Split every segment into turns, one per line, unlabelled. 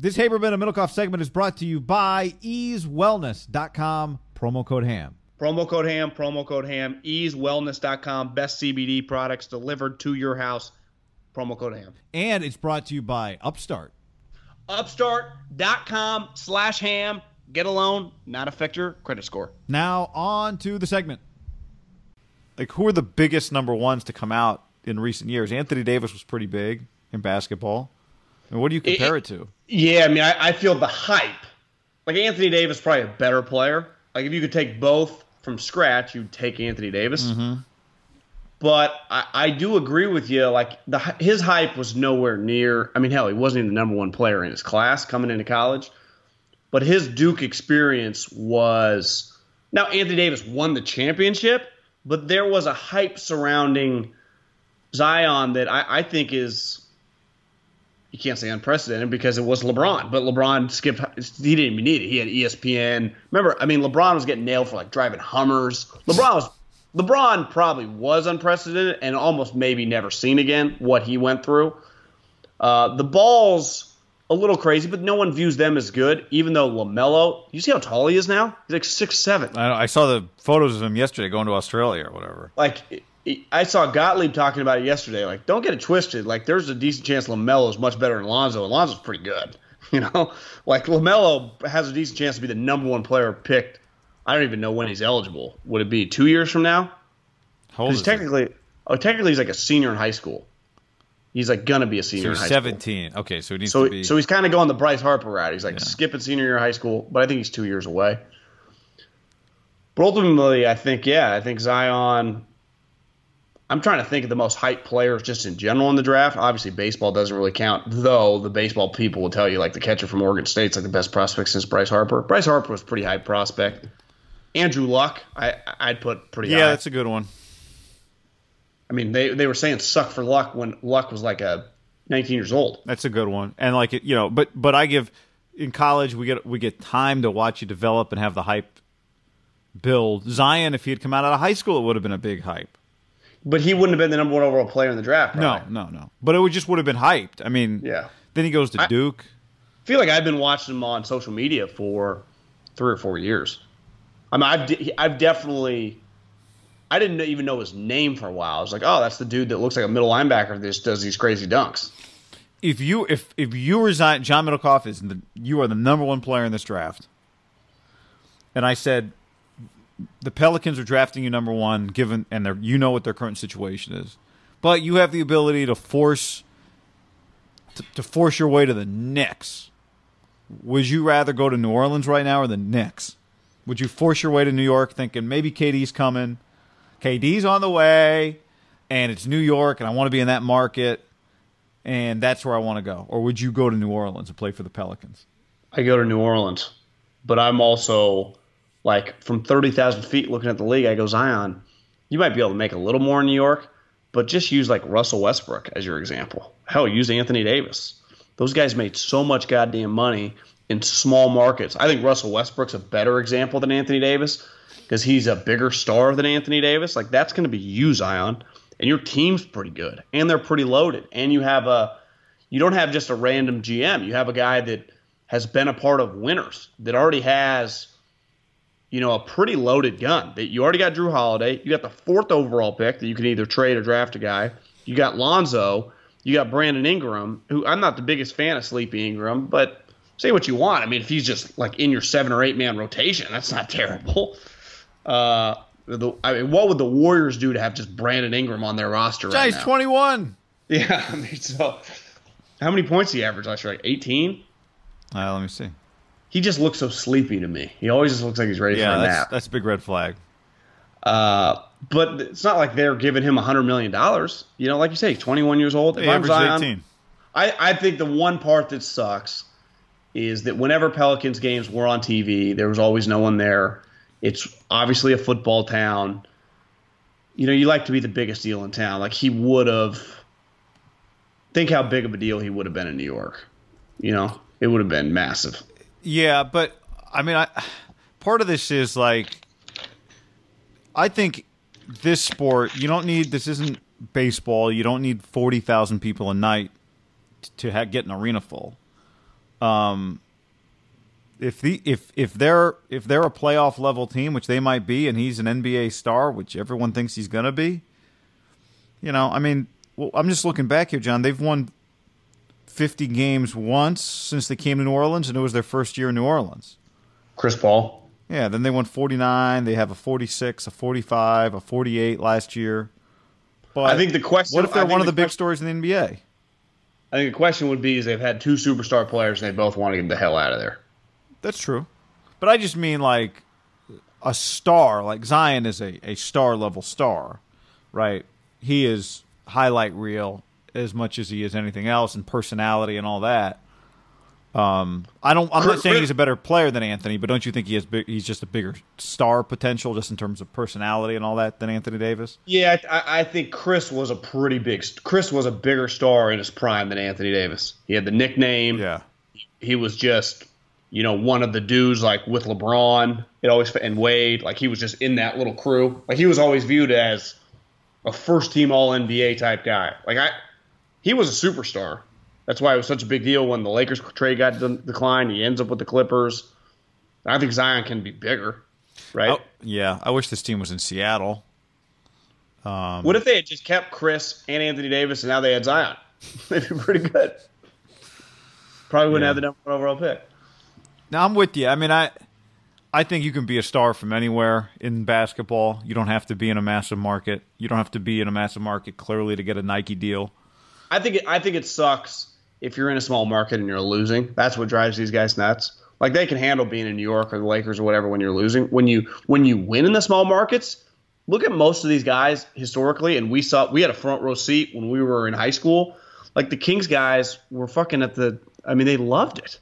This Haberman and Middlekauff segment is brought to you by easewellness.com, promo code HAM.
Promo code HAM, promo code HAM, easewellness.com, best CBD products delivered to your house. Promo code HAM.
And it's brought to you by Upstart.
Upstart.com slash HAM. Get a loan, not affect your credit score.
Now on to the segment.
Like, who are the biggest number ones to come out in recent years? Anthony Davis was pretty big in basketball. I mean, what do you compare it, it to?
Yeah, I mean, I, I, feel the hype. Like Anthony Davis, probably a better player. Like if you could take both from scratch, you'd take Anthony Davis.
Mm-hmm.
But I, I, do agree with you. Like the his hype was nowhere near. I mean, hell, he wasn't even the number one player in his class coming into college. But his Duke experience was now Anthony Davis won the championship, but there was a hype surrounding Zion that I, I think is you can't say unprecedented because it was LeBron, but LeBron skipped. He didn't even need it. He had ESPN. Remember, I mean, LeBron was getting nailed for like driving Hummers. LeBron was LeBron probably was unprecedented and almost maybe never seen again what he went through. Uh, the balls a little crazy, but no one views them as good. Even though Lamelo, you see how tall he is now? He's like six seven.
I, I saw the photos of him yesterday going to Australia or whatever.
Like I saw Gottlieb talking about it yesterday. Like, don't get it twisted. Like, there's a decent chance Lamelo is much better than Lonzo. And Lonzo's pretty good. You know, like Lamelo has a decent chance to be the number one player picked. I don't even know when he's eligible. Would it be two years from now? He's technically, oh, technically he's like a senior in high school. He's like gonna be a senior.
So
he's
seventeen.
School.
Okay, so he needs
so,
to be.
So he's kind of going the Bryce Harper route. He's like yeah. skipping senior year high school, but I think he's two years away. But ultimately, I think yeah, I think Zion I'm trying to think of the most hyped players just in general in the draft. Obviously, baseball doesn't really count, though. The baseball people will tell you, like the catcher from Oregon State's like the best prospect since Bryce Harper. Bryce Harper was a pretty high prospect. Andrew Luck, I I'd put pretty. High.
Yeah,
high.
that's a good one.
I mean, they they were saying suck for Luck when Luck was like a 19 years old.
That's a good one, and like you know, but but I give in college we get we get time to watch you develop and have the hype build. Zion, if he had come out of high school, it would have been a big hype.
But he wouldn't have been the number one overall player in the draft.
Probably. No, no, no. But it would just would have been hyped. I mean,
yeah.
Then he goes to Duke.
I
Duke.
feel like I've been watching him on social media for three or four years. I mean, I've de- I've definitely. I didn't even know his name for a while. I was like, oh, that's the dude that looks like a middle linebacker that just does these crazy dunks.
If you if if you resign, John Middlekauff is the, you are the number one player in this draft, and I said the Pelicans are drafting you number one, given and you know what their current situation is, but you have the ability to force to force your way to the Knicks, would you rather go to New Orleans right now or the Knicks? Would you force your way to New York thinking maybe KD's coming, KD's on the way, and it's New York and I want to be in that market and that's where I want to go? Or would you go to New Orleans and play for the Pelicans?
I go to New Orleans, but I'm also like from 30,000 feet looking at the league, I go, Zion, you might be able to make a little more in New York, but just use like Russell Westbrook as your example. Hell, use Anthony Davis. Those guys made so much goddamn money in small markets. I think Russell Westbrook's a better example than Anthony Davis because he's a bigger star than Anthony Davis. Like that's going to be you, Zion, and your team's pretty good and they're pretty loaded. And you have a, you don't have just a random GM. You have a guy that has been a part of winners that already has you know, a pretty loaded gun. That you already got Jrue Holiday, you got the fourth overall pick that you can either trade or draft a guy. You got Lonzo, you got Brandon Ingram, who I'm not the biggest fan of Sleepy Ingram, but say what you want. I mean, if he's just like in your seven or eight man rotation, that's not terrible. Uh, the, I mean, what would the Warriors do to have just Brandon Ingram on their roster right
He's
now?
21.
Yeah, I mean, so how many points did he average last year? Like 18.
Uh, let me see.
He just looks so sleepy to me. He always just looks like he's ready
Yeah,
for a
that's,
nap.
that's a big red flag.
Uh, but it's not like they're giving him hundred million dollars. You know, like you say, twenty one years old. If I'm Zion,
18.
I, I think the one part that sucks is that whenever Pelicans games were on TV, there was always no one there. It's obviously a football town. You know, you like to be the biggest deal in town. Like he would have. Think how big of a deal he would have been in New York. You know, it would have been massive.
Yeah, but I mean, I part of this is like, I think this sport you don't need. This isn't baseball. You don't need forty thousand people a night to ha- get an arena full. Um, if the if if they're if they're a playoff level team, which they might be, and he's an NBA star, which everyone thinks he's gonna be, you know, I mean, well, I'm just looking back here, John. They've won 50 games once since they came to New Orleans, and it was their first year in New Orleans.
Chris Paul.
Yeah, then they won 49. They have a 46, a 45, a 48 last year. But
I think the question.
what if they're one of the big stories in the NBA?
I think the question would be: is they've had two superstar players and they both want to get the hell out of there.
That's true. But I just mean like a star, like Zion is a, a star level star, right? He is highlight reel as much as he is anything else and personality and all that. Um, I don't. I'm not saying he's a better player than Anthony, but don't you think he has? Big, he's just a bigger star potential, just in terms of personality and all that, than Anthony Davis.
Yeah, I, I think Chris was a pretty big. Chris was a bigger star in his prime than Anthony Davis. He had the nickname.
Yeah,
He was just, you know, one of the dudes like with LeBron. It always and Wade. Like he was just in that little crew. Like he was always viewed as a first team All NBA type guy. Like I, he was a superstar. That's why it was such a big deal when the Lakers trade got declined. He ends up with the Clippers. I think Zion can be bigger, right?
Oh, yeah. I wish this team was in Seattle.
Um, what if they had just kept Chris and Anthony Davis and now they had Zion? They'd be pretty good. Probably wouldn't
Yeah.
have the number one overall pick.
Now I'm with you. I mean, I I think you can be a star from anywhere in basketball. You don't have to be in a massive market. You don't have to be in a massive market clearly to get a Nike deal.
I think it, I think it sucks if you're in a small market and you're losing. That's what drives these guys nuts. Like they can handle being in New York or the Lakers or whatever when you're losing. When you when you win in the small markets, look at most of these guys historically, and we saw we had a front row seat when we were in high school. Like the Kings guys were fucking at the. I mean, they loved it.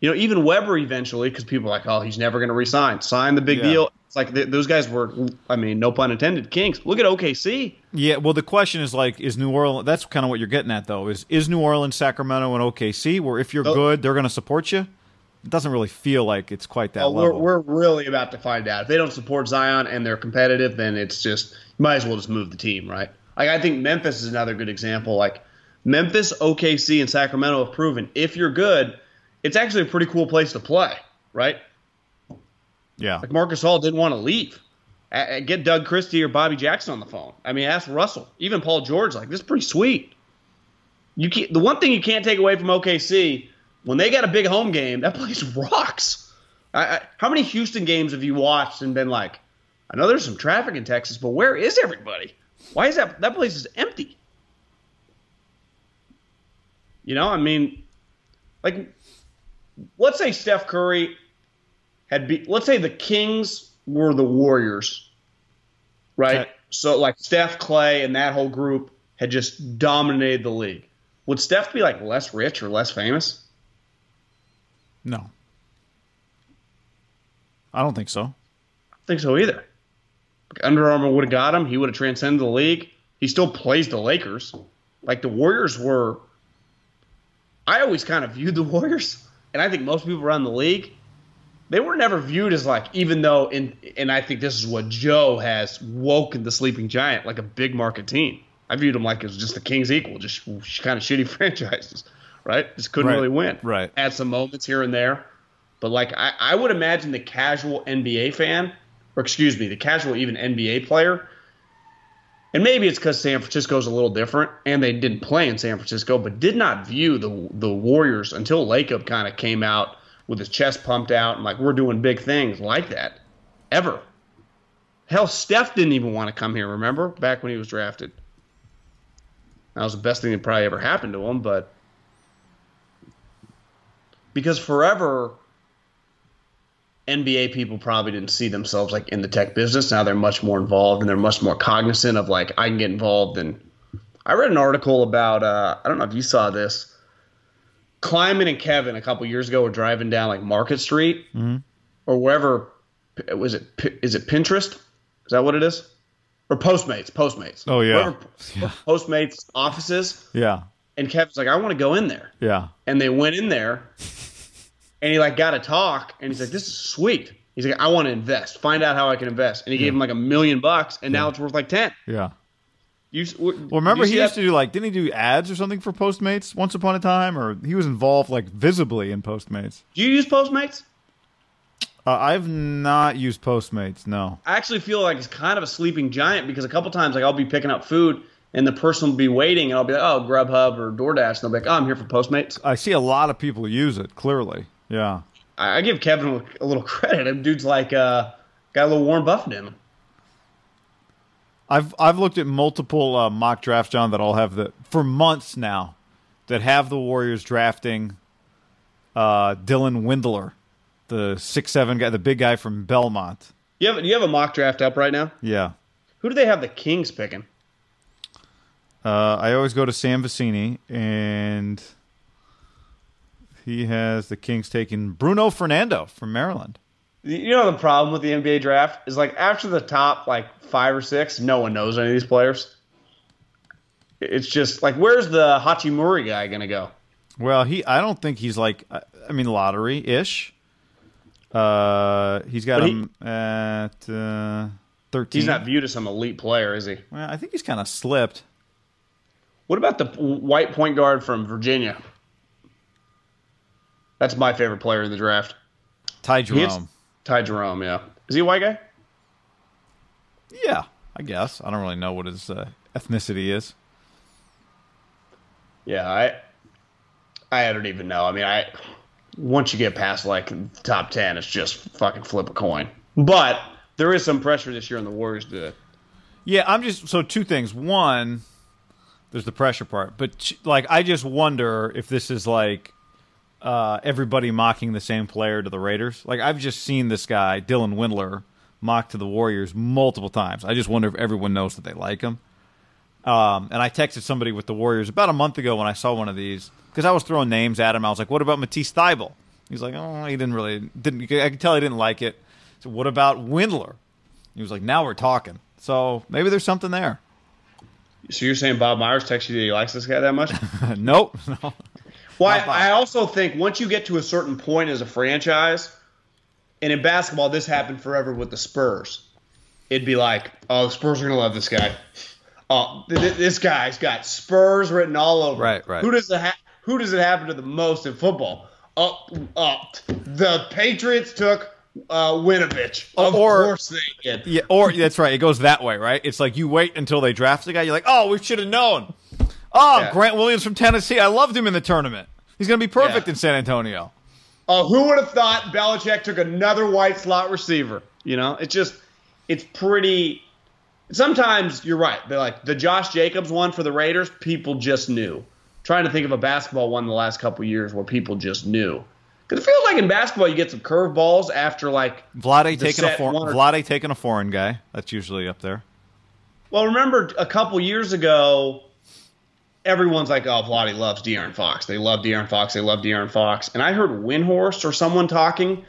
You know, even Webber eventually, because people are like, oh, he's never going to resign. Sign the big
Yeah.
deal. Like th- those guys were. I mean, no pun intended. Kings. Look at OKC.
Yeah, well, the question is like, is New Orleans? That's kind of what you're getting at, though. Is is New Orleans, Sacramento, and OKC, where if you're
Oh.
good, they're going to support you? It doesn't really feel like it's quite that
Oh, we're, we're really about to find out. If they don't support Zion and they're competitive, then it's just you might as well just move the team, right? Like I think Memphis is another good example. Like Memphis, OKC, and Sacramento have proven if you're good, it's actually a pretty cool place to play, right?
Yeah,
Like Marcus Hall didn't want to leave. Get Doug Christie or Bobby Jackson on the phone. I mean, ask Russell, even Paul George. Like this is pretty sweet. You can't, the one thing you can't take away from OKC when they got a big home game, that place rocks. I, I, how many Houston games have you watched and been like, I know there's some traffic in Texas, but where is everybody? Why is that that place is empty? You know, I mean, like, let's say Steph Curry had be. Let's say the Kings were the Warriors, right?
Okay.
So like Steph, Clay, and that whole group had just dominated the league. Would Steph be like less rich or less famous?
No. I don't think so.
I don't think so either. Under Armour would have got him. He would have transcended the league. He still plays the Lakers. Like the Warriors were. I always kind of viewed the Warriors, and I think most people around the league, they were never viewed as like, even though, in, and I think this is what Joe has woken the sleeping giant, like a big market team. I viewed them like it was just the Kings equal, just kind of shitty franchises, right? Just couldn't
Right.
really win.
Right.
Had some moments here and there. But like I, I would imagine the casual NBA fan, or excuse me, the casual even NBA player, and maybe it's because San Francisco's a little different, and they didn't play in San Francisco, but did not view the the Warriors until Lacob kind of came out with his chest pumped out and like we're doing big things like that, ever. Hell, Steph didn't even want to come here. Remember back when he was drafted. That was the best thing that probably ever happened to him, but because forever NBA people probably didn't see themselves like in the tech business. Now they're much more involved and they're much more cognizant of like I can get involved. And I read an article about uh, I don't know if you saw this. Kleiman and Kevin a couple years ago were driving down like Market Street mm-hmm. or wherever was it? Is it Pinterest? Is that what it is? Or Postmates? Postmates.
Oh, yeah.
Wherever Postmates offices.
Yeah.
And Kevin's like, I want to go in there
Yeah.
and they went in there and he like got to talk and he's like this is sweet he's like i want to invest find out how i can invest and he gave him like a million bucks and now it's worth like 10
Yeah.
You
Well, remember
you
he used
that?
to do like didn't he do ads or something for Postmates once upon a time, or he was involved like visibly in Postmates.
do you use postmates
Uh, I've not used Postmates. No.
i actually feel like it's kind of a sleeping giant because a couple times like i'll be picking up food and the person will be waiting and i'll be like oh grubhub or doordash and they'll be like oh i'm here for postmates
I see a lot of people use it. Clearly. Yeah.
i, I give kevin a little credit That dude's like uh got a little warren buffett in him
I've I've looked at multiple uh, mock drafts, John, that all have the for months now that have the Warriors drafting uh, Dylan Windler, the six seven guy, the big guy from Belmont.
you have, you have a mock draft up right now
Yeah.
who do they have the kings picking
Uh, I always go to Sam Vecenie, and he has the Kings taking Bruno Fernando from Maryland.
You know the problem with the NBA draft is like after the top like five or six, no one knows any of these players. It's just like where's the Hachimura guy gonna go?
Well, he I don't think he's like I mean lottery ish. Uh, he's got
he-
him at uh, thirteen.
He's not viewed as some elite player, is he?
Well, I think he's kind of slipped.
What about the white point guard from Virginia? That's my favorite player in the draft.
Ty Jerome.
Ty Jerome, yeah. Is he a white guy?
Yeah, I guess. I don't really know what his uh, ethnicity is.
Yeah, I I don't even know. I mean, I once you get past like top ten, it's just fucking flip a coin. But there is some pressure this year on the Warriors to
Yeah, I'm just so two things. One, there's the pressure part, but like I just wonder if this is like uh, everybody mocking the same player to the Raiders. Like I've just seen this guy Dylan Windler mocked to the Warriors multiple times. I just wonder if everyone knows that they like him. Um, and I texted somebody with the Warriors about a month ago when I saw one of these because I was throwing names at him. I was like, "What about Matisse Thybulle?" He's like, "Oh, he didn't really didn't." I could tell he didn't like it. So what about Windler? He was like, "Now we're talking." So maybe there's something there.
So you're saying Bob Myers texted you that he likes this guy that much?
nope. No.
Well, I, I also think once you get to a certain point as a franchise, and in basketball, this happened forever with the Spurs. It'd be like, oh, the Spurs are gonna love this guy. Oh, th- th- this guy's got Spurs written all over.
Right, right.
Who does it ha- Who does it happen to the most in football? Up, up. The Patriots took uh, Winovich. Of
Or-
course they did.
Yeah, or that's right. It goes that way, right? It's like you wait until they draft the guy. You're like, oh, we should have known. Oh,
Yeah.
Grant Williams from Tennessee. I loved him in the tournament. He's going to be perfect
Yeah.
in San Antonio.
Oh, who would have thought Belichick took another white slot receiver? You know, it's just, it's pretty. Sometimes you're right. They're like the Josh Jacobs one for the Raiders. People just knew trying to think of a basketball one the last couple years where people just knew. Because it feels like in basketball you get some curveballs after like
Vlade taking a
set
for-
or-
Vlade taking a foreign guy. That's usually up there.
Well, remember a couple years ago, everyone's like, "Oh, Vlade loves De'Aaron Fox. They love De'Aaron Fox. They love De'Aaron Fox." And I heard Windhorst or someone talking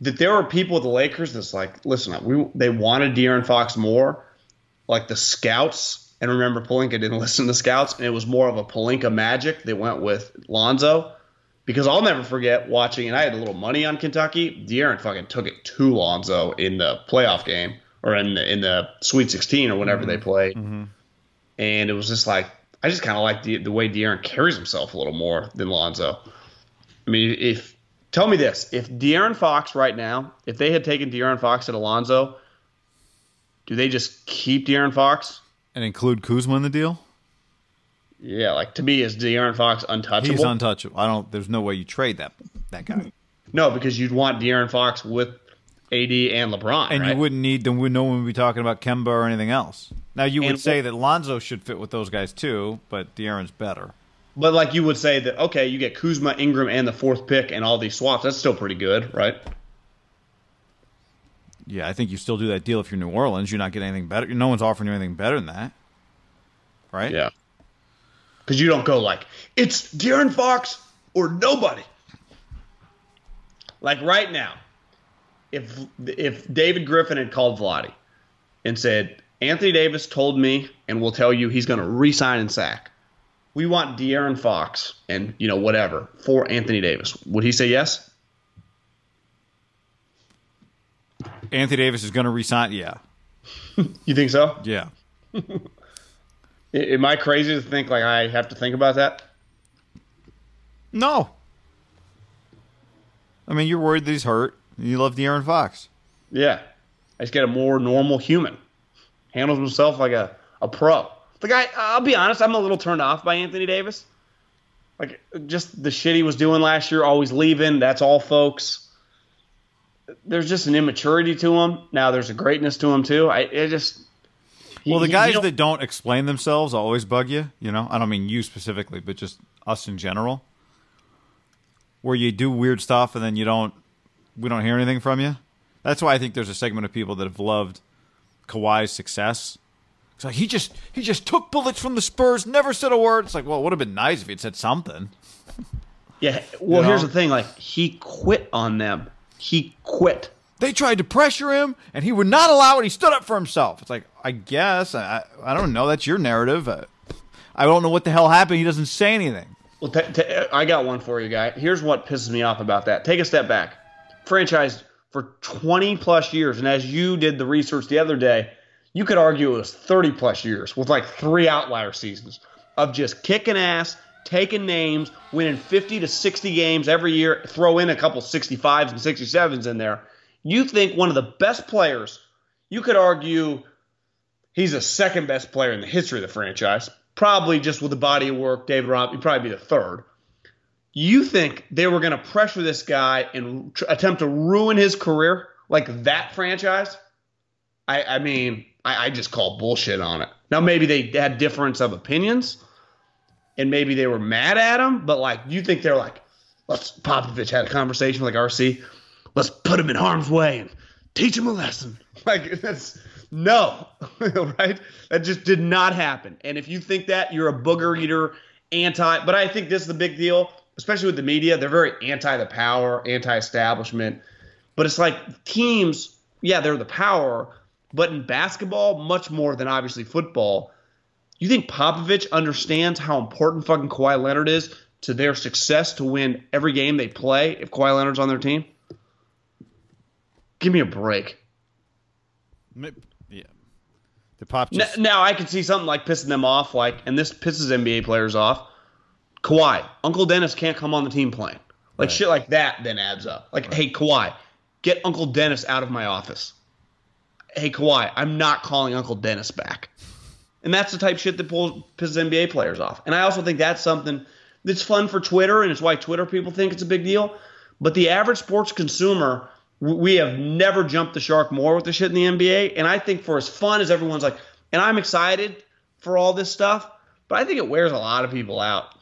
that there were people at the Lakers that's like, "Listen, we they wanted De'Aaron Fox more, like the scouts." And remember, Pelinka didn't listen to scouts, and it was more of a Pelinka magic. They went with Lonzo because I'll never forget watching, and I had a little money on Kentucky. De'Aaron fucking took it to Lonzo in the playoff game or in the, in the Sweet 16 or whenever they mm-hmm. played, mm-hmm. and it was just like I just kind of like the the way De'Aaron carries himself a little more than Lonzo. I mean, if tell me this, if De'Aaron Fox right now, if they had taken De'Aaron Fox at Alonzo, do they just keep De'Aaron Fox?
And include Kuzma in the deal?
Yeah, like to me, is De'Aaron Fox untouchable?
He's untouchable. I don't. There's no way you trade that that guy.
no, because you'd want De'Aaron Fox with AD and LeBron,
And
right?
you wouldn't need. Then no one would be talking about Kemba or anything else. Now you would
And
say that Lonzo should fit with those guys too, but De'Aaron's better.
But like you would say that okay, you get Kuzma, Ingram, and the fourth pick, and all these swaps. That's still pretty good, right?
Yeah, I think you still do that deal if you're New Orleans. You're not getting anything better. No one's offering you anything better than that, right?
Yeah. Because you don't go like it's De'Aaron Fox or nobody. Like right now, if if David Griffin had called Vlade and said Anthony Davis told me and will tell you he's going to re-sign and sack. We want De'Aaron Fox and you know whatever for Anthony Davis. Would he say yes?
Anthony Davis is going to resign. Yeah,
You think so?
yeah.
Am I crazy to think like I have to think about that?
No. I mean, you're worried that he's hurt. You love De'Aaron Fox.
Yeah. I just get a more normal human. Handles himself like a, a pro. The guy, I'll be honest, I'm a little turned off by Anthony Davis. Like, just the shit he was doing last year, always leaving. That's all, folks. There's just an immaturity to him. Now, there's a greatness to him, too. I it just.
Well, the
he-
guys
don't-
that don't explain themselves always bug you. You know, I don't mean you specifically, but just us in general. Where you do weird stuff and then you don't, we don't hear anything from you. That's why I think there's a segment of people that have loved Kawhi's success. It's like he just he just took bullets from the Spurs, never said a word. It's like, well, it would have been nice if he'd said something.
Yeah. Well,
You
here's the thing. Like, he quit on them. He quit.
They tried to pressure him, and he would not allow it. He stood up for himself. It's like, I guess I I don't know. That's your narrative. Uh, I don't know what the hell happened. He doesn't say anything.
Well, t- t- I got one for you, guy. Here's what pisses me off about that. Take a step back. Franchise for 20 plus years, and as you did the research the other day, you could argue it was 30 plus years with like three outlier seasons of just kicking ass, taking names, winning 50 to 60 games every year, throw in a couple 65s and 67s in there. You think one of the best players, you could argue he's the second best player in the history of the franchise. Probably just with the body of work, David Rob, he'd probably be the third. You think they were going to pressure this guy and tr- attempt to ruin his career like that franchise? I, I mean, I, I just call bullshit on it. Now, maybe they had difference of opinions, and maybe they were mad at him. But like, you think they're like, let's Popovich had a conversation like RC, let's put him in harm's way and teach him a lesson. Like that's no, right? That just did not happen. And if you think that, you're a booger eater, anti. But I think this is the big deal, especially with the media. They're very anti the power, anti establishment. But it's like teams, yeah, they're the power. But in basketball, much more than obviously football. You think Popovich understands how important fucking Kawhi Leonard is to their success to win every game they play if Kawhi Leonard's on their team? Give me a break.
Yeah. The pop just
Now I can see something like pissing them off, like, and this pisses NBA players off. Kawhi, Uncle Dennis can't come on the team playing. Like shit like that then adds up. Like, hey Kawhi, get Uncle Dennis out of my office. Hey Kawhi, I'm not calling Uncle Dennis back. And that's the type of shit that pulls pisses NBA players off. And I also think that's something that's fun for Twitter, and it's why Twitter people think it's a big deal. But the average sports consumer, we have never jumped the shark more with the shit in the NBA. And I think for as fun as everyone's like, and I'm excited for all this stuff, but I think it wears a lot of people out.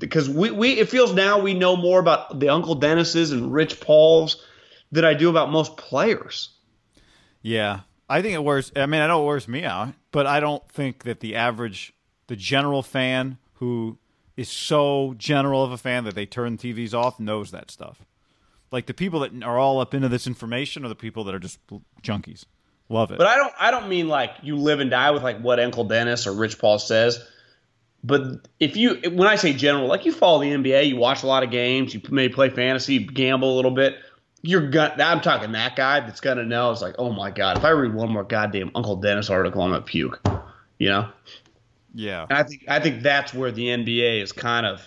Because we, we it feels now we know more about the Uncle Dennis's and Rich Paul's than I do about most players.
Yeah, I think it wears. I mean, I know it wears me out, but I don't think that the average, the general fan who is so general of a fan that they turn TVs off knows that stuff. Like the people that are all up into this information are the people that are just junkies. Love it.
But I don't I don't mean like you live and die with like what Uncle Dennis or Rich Paul says. But if you when I say general, like you follow the NBA, you watch a lot of games, you maybe play fantasy, gamble a little bit. You're gonna. I'm talking that guy that's gonna know. It's like, oh my god, if I read one more goddamn Uncle Dennis article, I'm gonna puke. You know.
yeah.
And I think I think that's where the NBA is kind of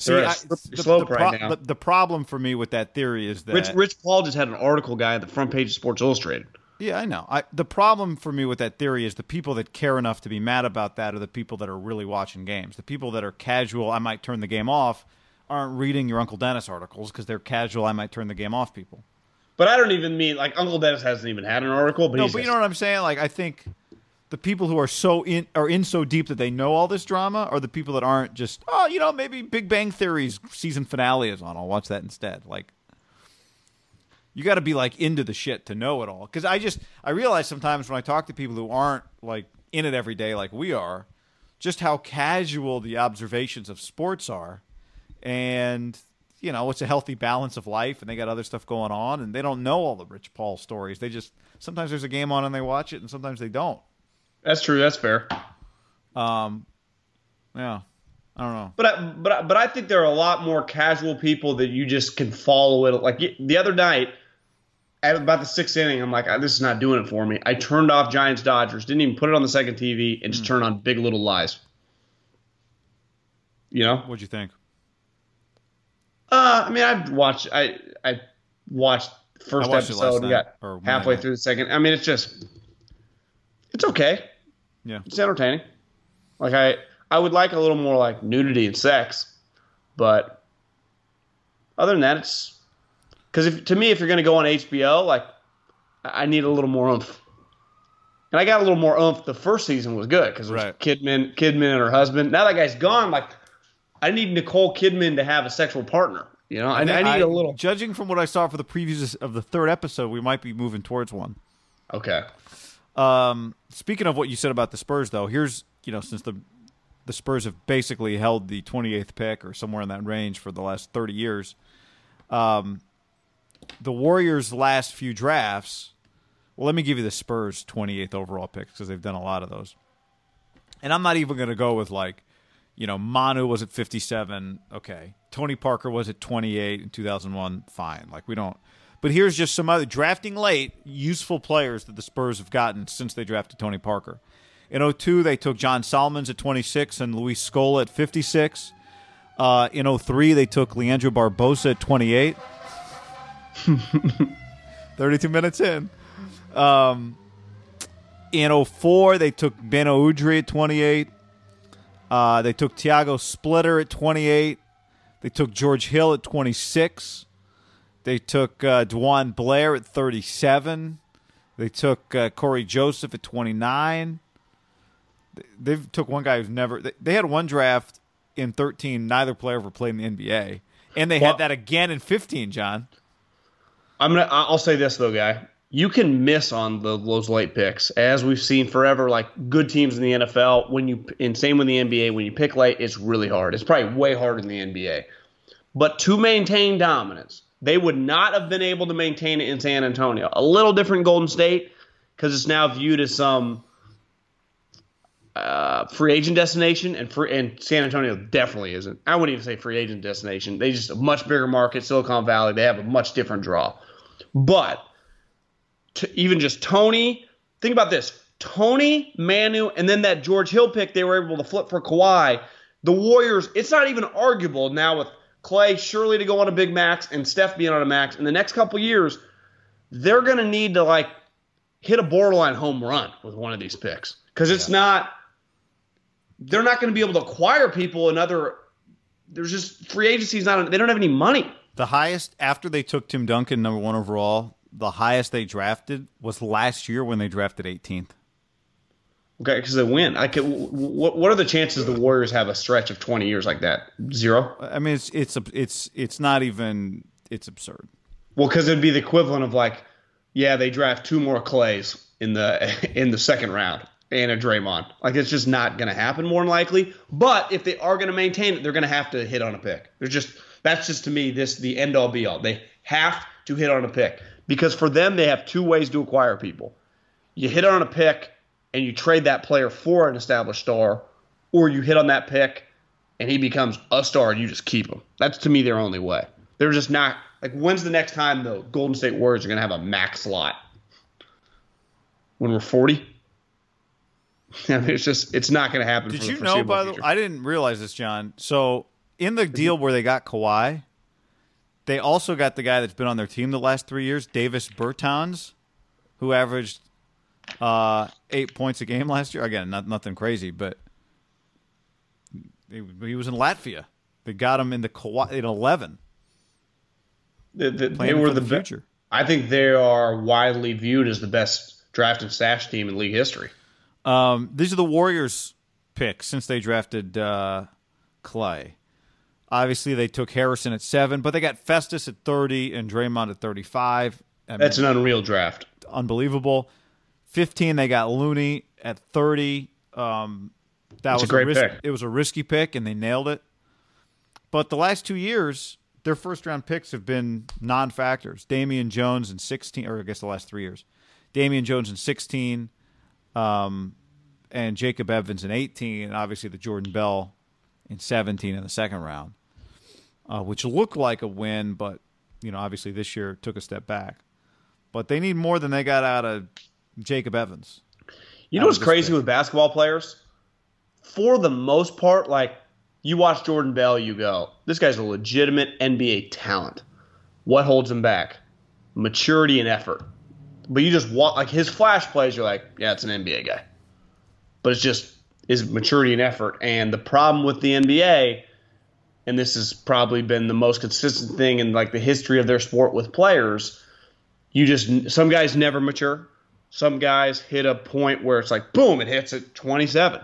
See,
they're at a
I, the,
slope
the
right
pro-
now.
The, the problem for me with that theory is that
Rich Rich Paul just had an article guy at the front page of Sports Illustrated.
Yeah, I know. I, the problem for me with that theory is the people that care enough to be mad about that are the people that are really watching games. The people that are casual, I might turn the game off, aren't reading your Uncle Dennis articles because they're casual, I might turn the game off people.
But I don't even mean like Uncle Dennis hasn't even had an article. But
No,
he's
but you know what I'm saying? Like, I think the people who are so in are in so deep that they know all this drama are the people that aren't just oh, you know, maybe Big Bang Theory's season finale is on. I'll watch that instead. Like, you got to be like into the shit to know it all. Because I just I realize sometimes when I talk to people who aren't like in it every day like we are, just how casual the observations of sports are, and you know it's a healthy balance of life, and they got other stuff going on, and they don't know all the Rich Paul stories. They just sometimes there's a game on and they watch it, and sometimes they don't.
that's true. That's fair.
Um, yeah, I don't know.
But I, but I, but I think there are a lot more casual people that you just can follow it. Like the other night, at about the sixth inning, I'm like, "Ah, this is not doing it for me. I turned off Giants Dodgers, didn't even put it on the second TV, and just turned on Big Little Lies. You know,
What'd you think?
uh, I mean, I've watched, I I watched first
I watched
episode, and
night,
got halfway through the second. I mean, it's just, it's okay.
Yeah,
It's entertaining. Like I, I would like a little more like nudity and sex, but other than that, it's because if to me, if you're going to go on HBO, like I need a little more oomph. And I got a little more oomph. The first season was good because it was
Right.
Kidman, Kidman and her husband. Now that guy's gone. Like I need Nicole Kidman to have a sexual partner. You know, I, I, need a little.
Judging from what I saw for the previews of the third episode, we might be moving towards one.
Okay.
Um, speaking of what you said about the Spurs, though, here's you know since the the Spurs have basically held the 28th pick or somewhere in that range for the last 30 years. Um, the Warriors' last few drafts. Well, let me give you the Spurs' 28th overall picks because they've done a lot of those. And I'm not even going to go with like, you know, Manu was at 57. Okay, Tony Parker was at 28 in 2001. Fine, like we don't. But here's just some other drafting late useful players that the Spurs have gotten since they drafted Tony Parker. In 02, they took John Salmons at 26 and Luis Scola at 56. Uh, in 03, they took Leandro Barbosa at 28. 32 minutes in. Um, in 04, they took Beno Udrih at 28. Uh, they took Tiago Splitter at 28. They took George Hill at 26. They took uh, DeJuan Blair at 37. They took uh, Cory Joseph at 29. They- They've took one guy who's never. They, they had one draft in 13. Neither player ever played in the NBA, and they
Well-
had that again in 15. John,
I'm gonna. I'll say this though, guy. You can miss on the, those late picks, as we've seen forever. Like good teams in the NFL, when you and same with the NBA, when you pick late, it's really hard. It's probably way harder than the NBA. But to maintain dominance, they would not have been able to maintain it in San Antonio. A little different Golden State because it's now viewed as some uh, free agent destination, and free, and San Antonio definitely isn't. I wouldn't even say free agent destination. They just a much bigger market, Silicon Valley. They have a much different draw. But to even just Tony, think about this: Tony, Manu, and then that George Hill pick they were able to flip for Kawhi. The Warriors, it's not even arguable now with Clay surely to go on a big max and Steph being on a max. In the next couple years, they're going to need to like hit a borderline home run with one of these picks because it's not. They're not going to be able to acquire people another. There's just free agency's not. They don't have any money.
The highest after they took Tim Duncan number one overall, the highest they drafted was last year when they drafted 18th.
Okay, because they win. Like, what what are the chances the Warriors have a stretch of twenty years like that? Zero.
I mean, it's it's it's it's not even it's absurd.
Well, because it'd be the equivalent of like, yeah, they draft two more Clays in the in the second round and a Draymond. Like, it's just not going to happen more than likely. But if they are going to maintain it, they're going to have to hit on a pick. They're just that's just to me this the end all be all. They have to hit on a pick because for them they have two ways to acquire people. You hit on a pick and you trade that player for an established star, or you hit on that pick and he becomes a star and you just keep him. That's to me their only way. They're just not like when's the next time the Golden State Warriors are going to have a max slot? When we're 40? I mean, it's just it's not going to happen.
Did you know? By the way, I didn't realize this, John. So in the deal where they got Kawhi, they also got the guy that's been on their team the last three years, Davis Bertans, who averaged uh, eight points a game last year. Again, not nothing crazy, but he, he was in Latvia. They got him in the Kawhi in eleven.
The, the, they were the, the future. Be- I think they are widely viewed as the best draft and stash team in league history.
Um, these are the Warriors' picks since they drafted uh, Clay. Obviously, they took Harrison at seven, but they got Festus at thirty and Draymond at thirty-five.
I mean, That's an unreal draft.
Unbelievable. Fifteen, they got Looney at thirty. Um, that
That's
was
a great
a risk,
pick.
It was a risky pick, and they nailed it. But the last two years, their first round picks have been non factors. Damian Jones in 16, or I guess the last three years. Damian Jones in 16, um, and Jacob Evans in 18, and obviously the Jordan Bell in 17 in the second round, uh, which looked like a win, but you know obviously this year took a step back. But they need more than they got out of Jacob Evans.
You know what's crazy with basketball players? For the most part, like you watch Jordan Bell, you go, this guy's a legitimate NBA talent. What holds him back? Maturity and effort. But you just want like his flash plays, you're like, yeah, it's an NBA guy. But it's just his maturity and effort. And the problem with the NBA, and this has probably been the most consistent thing in like the history of their sport with players, you just some guys never mature. Some guys hit a point where it's like boom, it hits at 27.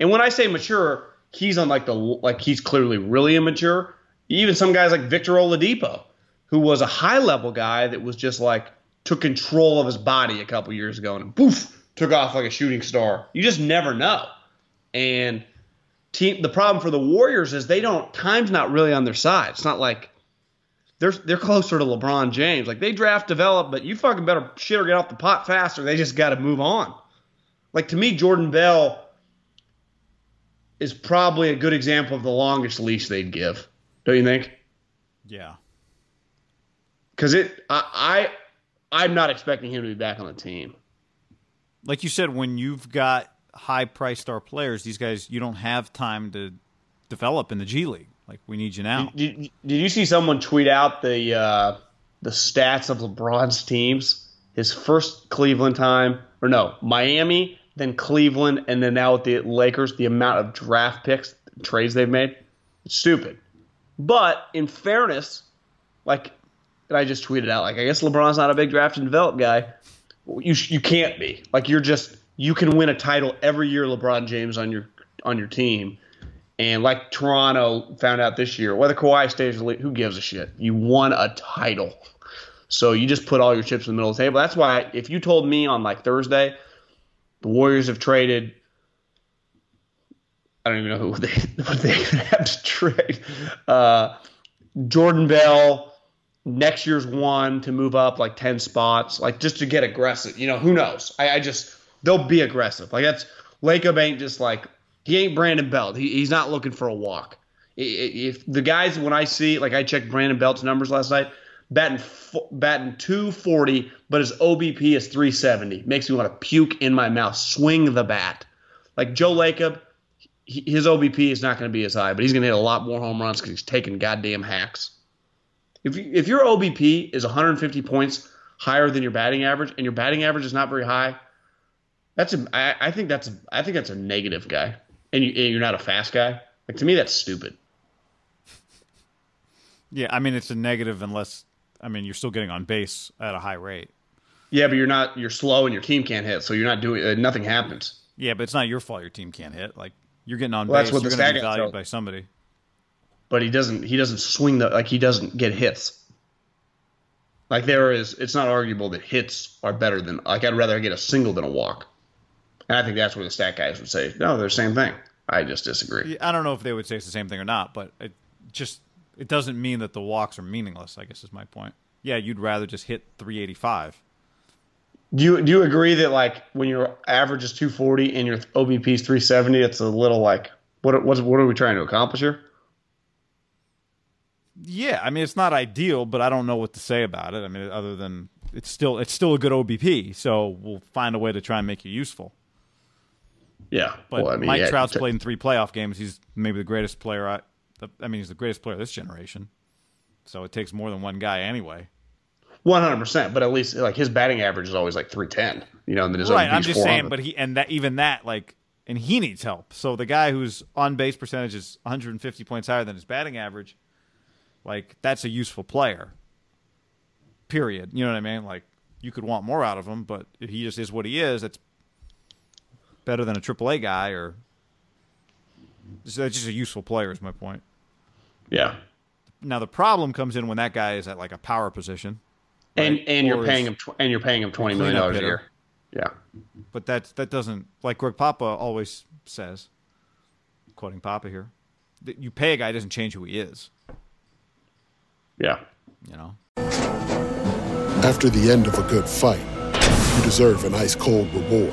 And when I say mature, he's on like the like he's clearly really immature. Even some guys like Victor Oladipo, who was a high level guy that was just like took control of his body a couple years ago and poof took off like a shooting star. You just never know. And team the problem for the Warriors is they don't time's not really on their side. It's not like they're they're closer to LeBron James. Like they draft develop, but you fucking better shit or get off the pot faster. They just got to move on. Like to me, Jordan Bell is probably a good example of the longest leash they'd give. Don't you think?
Yeah.
Because it, I, I, I'm not expecting him to be back on the team.
Like you said, when you've got high price star players, these guys you don't have time to develop in the G League. Like we need you now.
Did, did, did you see someone tweet out the uh, the stats of LeBron's teams? His first Cleveland time, or no, Miami, then Cleveland, and then now with the Lakers, the amount of draft picks, trades they've made, it's stupid. But in fairness, like and I just tweeted out, like I guess LeBron's not a big draft and develop guy. You you can't be like you're just you can win a title every year, LeBron James on your on your team, and like Toronto found out this year, whether Kawhi stays or who gives a shit? You won a title, so you just put all your chips in the middle of the table. That's why if you told me on like Thursday the Warriors have traded. I don't even know who they what they have to trade. Uh, Jordan Bell, next year's one to move up like ten spots, like just to get aggressive. You know, who knows? I, I just they'll be aggressive. Like that's Lacob ain't just like he ain't Brandon Belt. He, he's not looking for a walk. If the guys when I see like I checked Brandon Belt's numbers last night, batting batting 240, but his OBP is 370. Makes me want to puke in my mouth. Swing the bat. Like Joe Lacob, his OBP is not going to be as high, but he's going to hit a lot more home runs because he's taking goddamn hacks. If if your OBP is 150 points higher than your batting average, and your batting average is not very high, that's a I, I think that's a, I think that's a negative guy, and, you, and you're not a fast guy. Like to me, that's stupid.
Yeah, I mean it's a negative unless I mean, you're still getting on base at a high rate.
Yeah, but you're not. You're slow, and your team can't hit, so you're not doing. Uh, nothing happens.
Yeah, but it's not your fault your team can't hit. Like you're getting on
Well, that's
base,
what
you're
the
going to be valued by somebody.
but he doesn't he doesn't swing the like he doesn't get hits. Like there is it's not arguable that hits are better than like I'd rather get a single than a walk. And I think that's where the stat guys would say, no, they're the same thing. I just disagree.
I don't know if they would say it's the same thing or not, but it just it doesn't mean that the walks are meaningless. I guess is my point. Yeah, you'd rather just hit 385.
Do you do you agree that like when your average is 240 and your OBP is 370, it's a little like what what what are we trying to accomplish here?
Yeah, I mean it's not ideal, but I don't know what to say about it. I mean, other than it's still it's still a good OBP, so we'll find a way to try and make you useful.
Yeah,
But
well, I mean,
Mike
yeah,
Trout's
t-
played in three playoff games. He's maybe the greatest player. I, I mean, he's the greatest player of this generation. So it takes more than one guy anyway.
One hundred percent, but at least like his batting average is always like three ten. You know, and then his
right. I'm just saying, but he and that even that like, and he needs help. So the guy whose on base percentage is 150 points higher than his batting average, like that's a useful player. Period. You know what I mean? Like you could want more out of him, but if he just is what he is, that's better than a AAA guy or. So that's just a useful player. Is my point.
yeah,
Now the problem comes in when that guy is at like a power position,
and
Right.
and
Or
you're paying him tw- and you're paying him twenty million dollars a year. Yeah,
but that that doesn't like Greg Papa always says, quoting Papa here, that you pay a guy doesn't change who he is.
yeah.
You know,
After the end of a good fight, you deserve an ice cold reward.